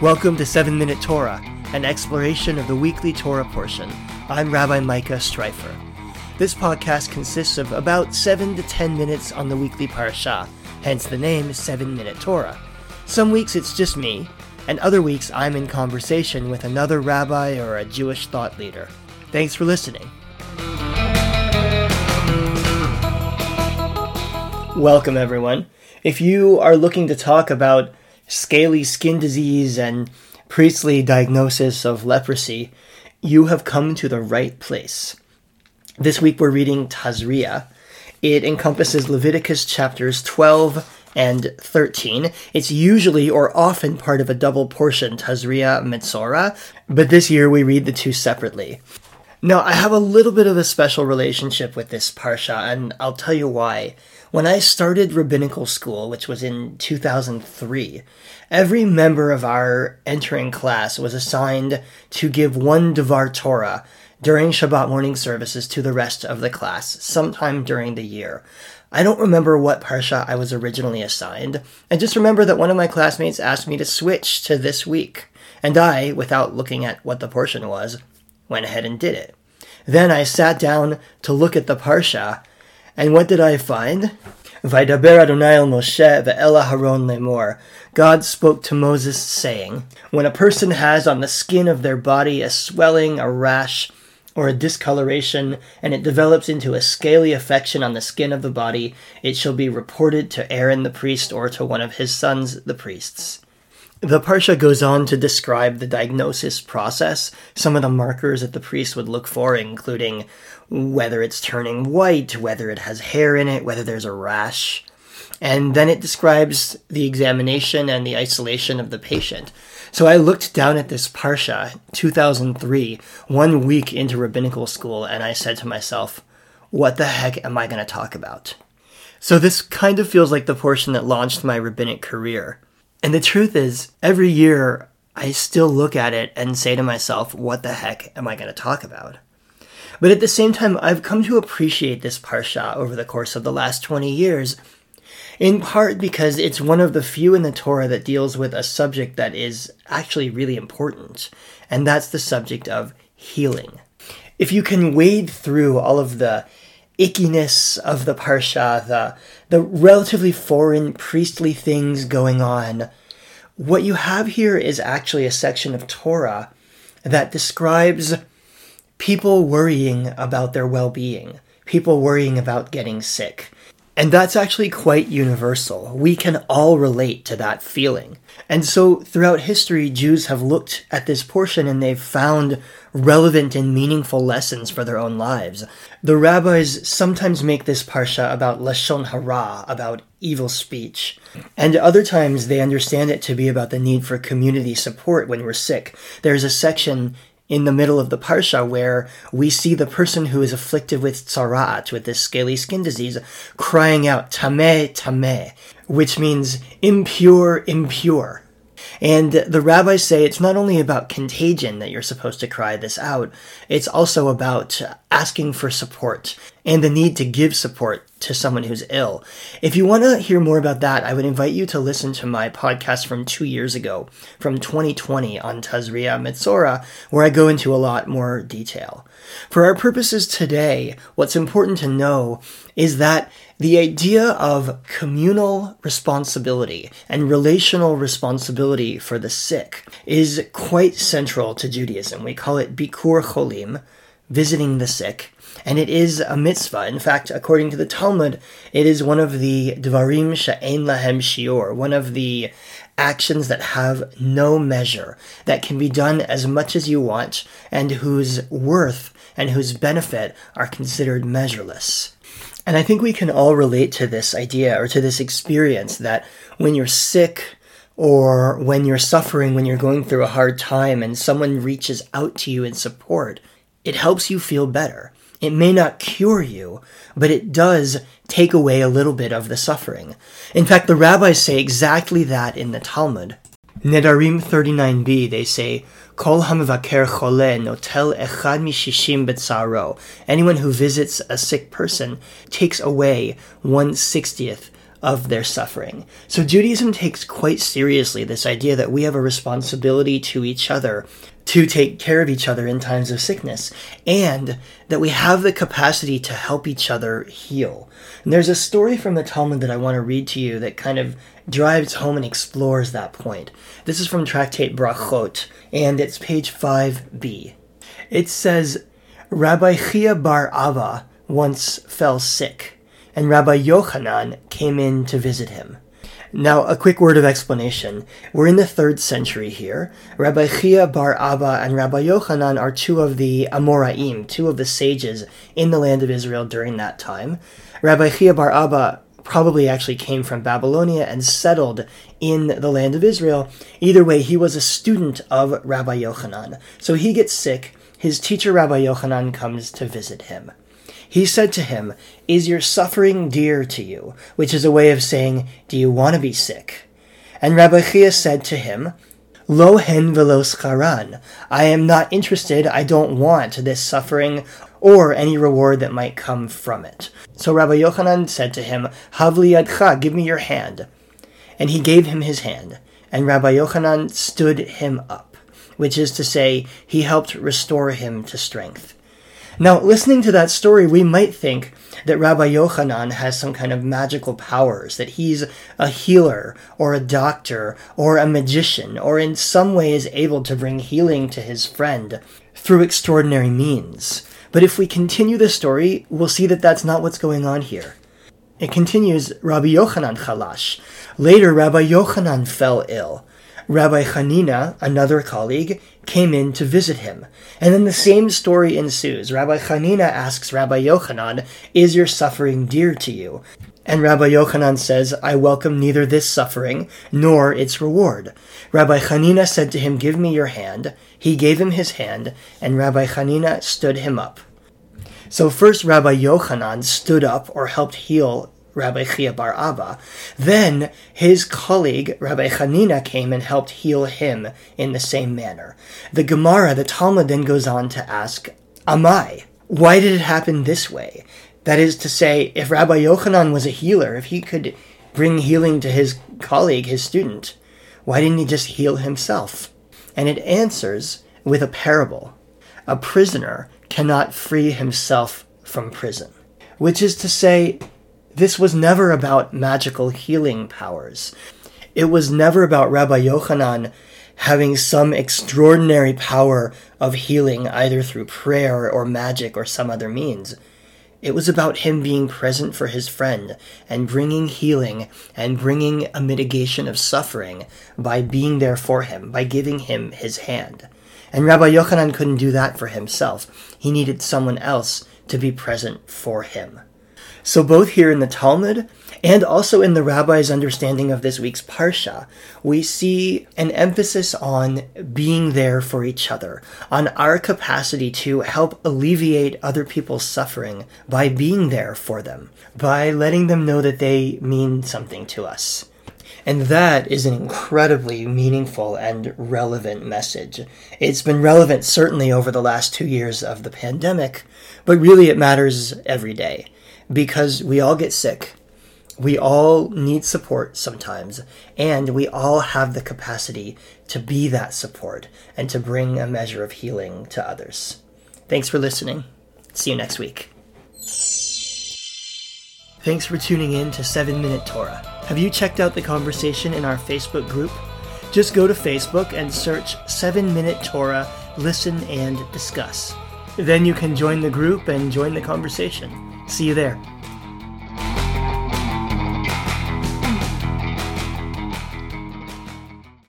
Welcome to 7 Minute Torah, an exploration of the weekly Torah portion. I'm Rabbi Micah Streifer. This podcast consists of about 7 to 10 minutes on the weekly parasha, hence the name 7 Minute Torah. Some weeks it's just me, and other weeks I'm in conversation with another rabbi or a Jewish thought leader. Thanks for listening. Welcome, everyone. If you are looking to talk about scaly skin disease and priestly diagnosis of leprosy, you have come to the right place. This week we're reading Tazria. It encompasses Leviticus chapters 12 and 13. It's usually or often part of a double portion, Tazria Metzora, but this year we read the two separately. Now, I have a little bit of a special relationship with this Parsha, and I'll tell you why. When I started rabbinical school, which was in 2003, every member of our entering class was assigned to give one Devar Torah during Shabbat morning services to the rest of the class, sometime during the year. I don't remember what Parsha I was originally assigned. I just remember that one of my classmates asked me to switch to this week, and I, without looking at what the portion was, went ahead and did it. Then I sat down to look at the Parsha, and what did I find? Vaidaber Adonai el Moshe ve'el Aharon lemor. God spoke to Moses, saying, When a person has on the skin of their body a swelling, a rash, or a discoloration, and it develops into a scaly affection on the skin of the body, it shall be reported to Aaron the priest or to one of his sons, the priests. The Parsha goes on to describe the diagnosis process, some of the markers that the priest would look for, including whether it's turning white, whether it has hair in it, whether there's a rash. And then it describes the examination and the isolation of the patient. So I looked down at this Parsha, 2003, one week into rabbinical school, and I said to myself, what the heck am I going to talk about? So this kind of feels like the portion that launched my rabbinic career. And the truth is, every year I still look at it and say to myself, what the heck am I going to talk about? But at the same time, I've come to appreciate this Parsha over the course of the last 20 years, in part because it's one of the few in the Torah that deals with a subject that is actually really important, and that's the subject of healing. If you can wade through all of the ickiness of the parsha, the the relatively foreign priestly things going on. What you have here is actually a section of Torah that describes people worrying about their well-being, people worrying about getting sick, and that's actually quite universal. We can all relate to that feeling. And so throughout history, Jews have looked at this portion and they've found relevant and meaningful lessons for their own lives. The rabbis sometimes make this parsha about lashon hara, about evil speech, and other times they understand it to be about the need for community support when we're sick. There's a section in the middle of the parsha where we see the person who is afflicted with tsarat, with this scaly skin disease, crying out, tameh, tameh, which means impure, impure. And the rabbis say it's not only about contagion that you're supposed to cry this out, it's also about asking for support and the need to give support to someone who's ill. If you want to hear more about that, I would invite you to listen to my podcast from two years ago, from 2020 on Tazria Metzora, where I go into a lot more detail. For our purposes today, what's important to know is that the idea of communal responsibility and relational responsibility for the sick is quite central to Judaism. We call it Bikur Cholim, visiting the sick, and it is a mitzvah. In fact, according to the Talmud, it is one of the Dvarim Sha'en Lahem Shior, one of the actions that have no measure, that can be done as much as you want, and whose worth and whose benefit are considered measureless. And I think we can all relate to this idea or to this experience that when you're sick or when you're suffering, when you're going through a hard time and someone reaches out to you in support, it helps you feel better. It may not cure you, but it does take away a little bit of the suffering. In fact, the rabbis say exactly that in the Talmud. Nedarim 39b, they say, Kol hamvaker chole notel echad mishishim betzaro. Anyone who visits a sick person takes away one sixtieth of their suffering. So Judaism takes quite seriously this idea that we have a responsibility to each other to take care of each other in times of sickness, and that we have the capacity to help each other heal. And there's a story from the Talmud that I want to read to you that kind of drives home and explores that point. This is from Tractate Brachot, and it's page 5b. It says, Rabbi Chia bar Abba once fell sick, and Rabbi Yochanan came in to visit him. Now, a quick word of explanation. We're in the third century here. Rabbi Chia bar Abba and Rabbi Yochanan are two of the Amoraim, two of the sages in the land of Israel during that time. Rabbi Chia bar Abba probably actually came from Babylonia and settled in the land of Israel. Either way, he was a student of Rabbi Yochanan. So he gets sick. His teacher, Rabbi Yochanan, comes to visit him. He said to him, Is your suffering dear to you? Which is a way of saying, Do you want to be sick? And Rabbi Chia said to him, Lo hen velo secharan. I am not interested, I don't want this suffering or any reward that might come from it. So Rabbi Yochanan said to him, Havli yadcha, give me your hand. And he gave him his hand, and Rabbi Yochanan stood him up, which is to say, he helped restore him to strength. Now, listening to that story, we might think that Rabbi Yochanan has some kind of magical powers, that he's a healer, or a doctor, or a magician, or in some way is able to bring healing to his friend through extraordinary means. But if we continue the story, we'll see that that's not what's going on here. It continues Rabbi Yochanan Chalash. Later, Rabbi Yochanan fell ill. Rabbi Hanina, another colleague, came in to visit him. And then the same story ensues. Rabbi Hanina asks Rabbi Yochanan, Is your suffering dear to you? And Rabbi Yochanan says, I welcome neither this suffering nor its reward. Rabbi Hanina said to him, Give me your hand. He gave him his hand, and Rabbi Hanina stood him up. So first Rabbi Yochanan stood up or helped heal Rabbi Chia bar Abba. Then his colleague, Rabbi Hanina, came and helped heal him in the same manner. The Gemara, the Talmud, then goes on to ask, Amai, why did it happen this way? That is to say, if Rabbi Yochanan was a healer, if he could bring healing to his colleague, his student, why didn't he just heal himself? And it answers with a parable. A prisoner cannot free himself from prison. Which is to say, this was never about magical healing powers. It was never about Rabbi Yochanan having some extraordinary power of healing either through prayer or magic or some other means. It was about him being present for his friend and bringing healing and bringing a mitigation of suffering by being there for him, by giving him his hand. And Rabbi Yochanan couldn't do that for himself. He needed someone else to be present for him. So, both here in the Talmud and also in the rabbi's understanding of this week's Parsha, we see an emphasis on being there for each other, on our capacity to help alleviate other people's suffering by being there for them, by letting them know that they mean something to us. And that is an incredibly meaningful and relevant message. It's been relevant certainly over the last two years of the pandemic, but really it matters every day because we all get sick. We all need support sometimes, and we all have the capacity to be that support and to bring a measure of healing to others. Thanks for listening. See you next week. Thanks for tuning in to 7 Minute Torah. Have you checked out the conversation in our Facebook group? Just go to Facebook and search 7 Minute Torah, listen, and discuss. Then you can join the group and join the conversation. See you there.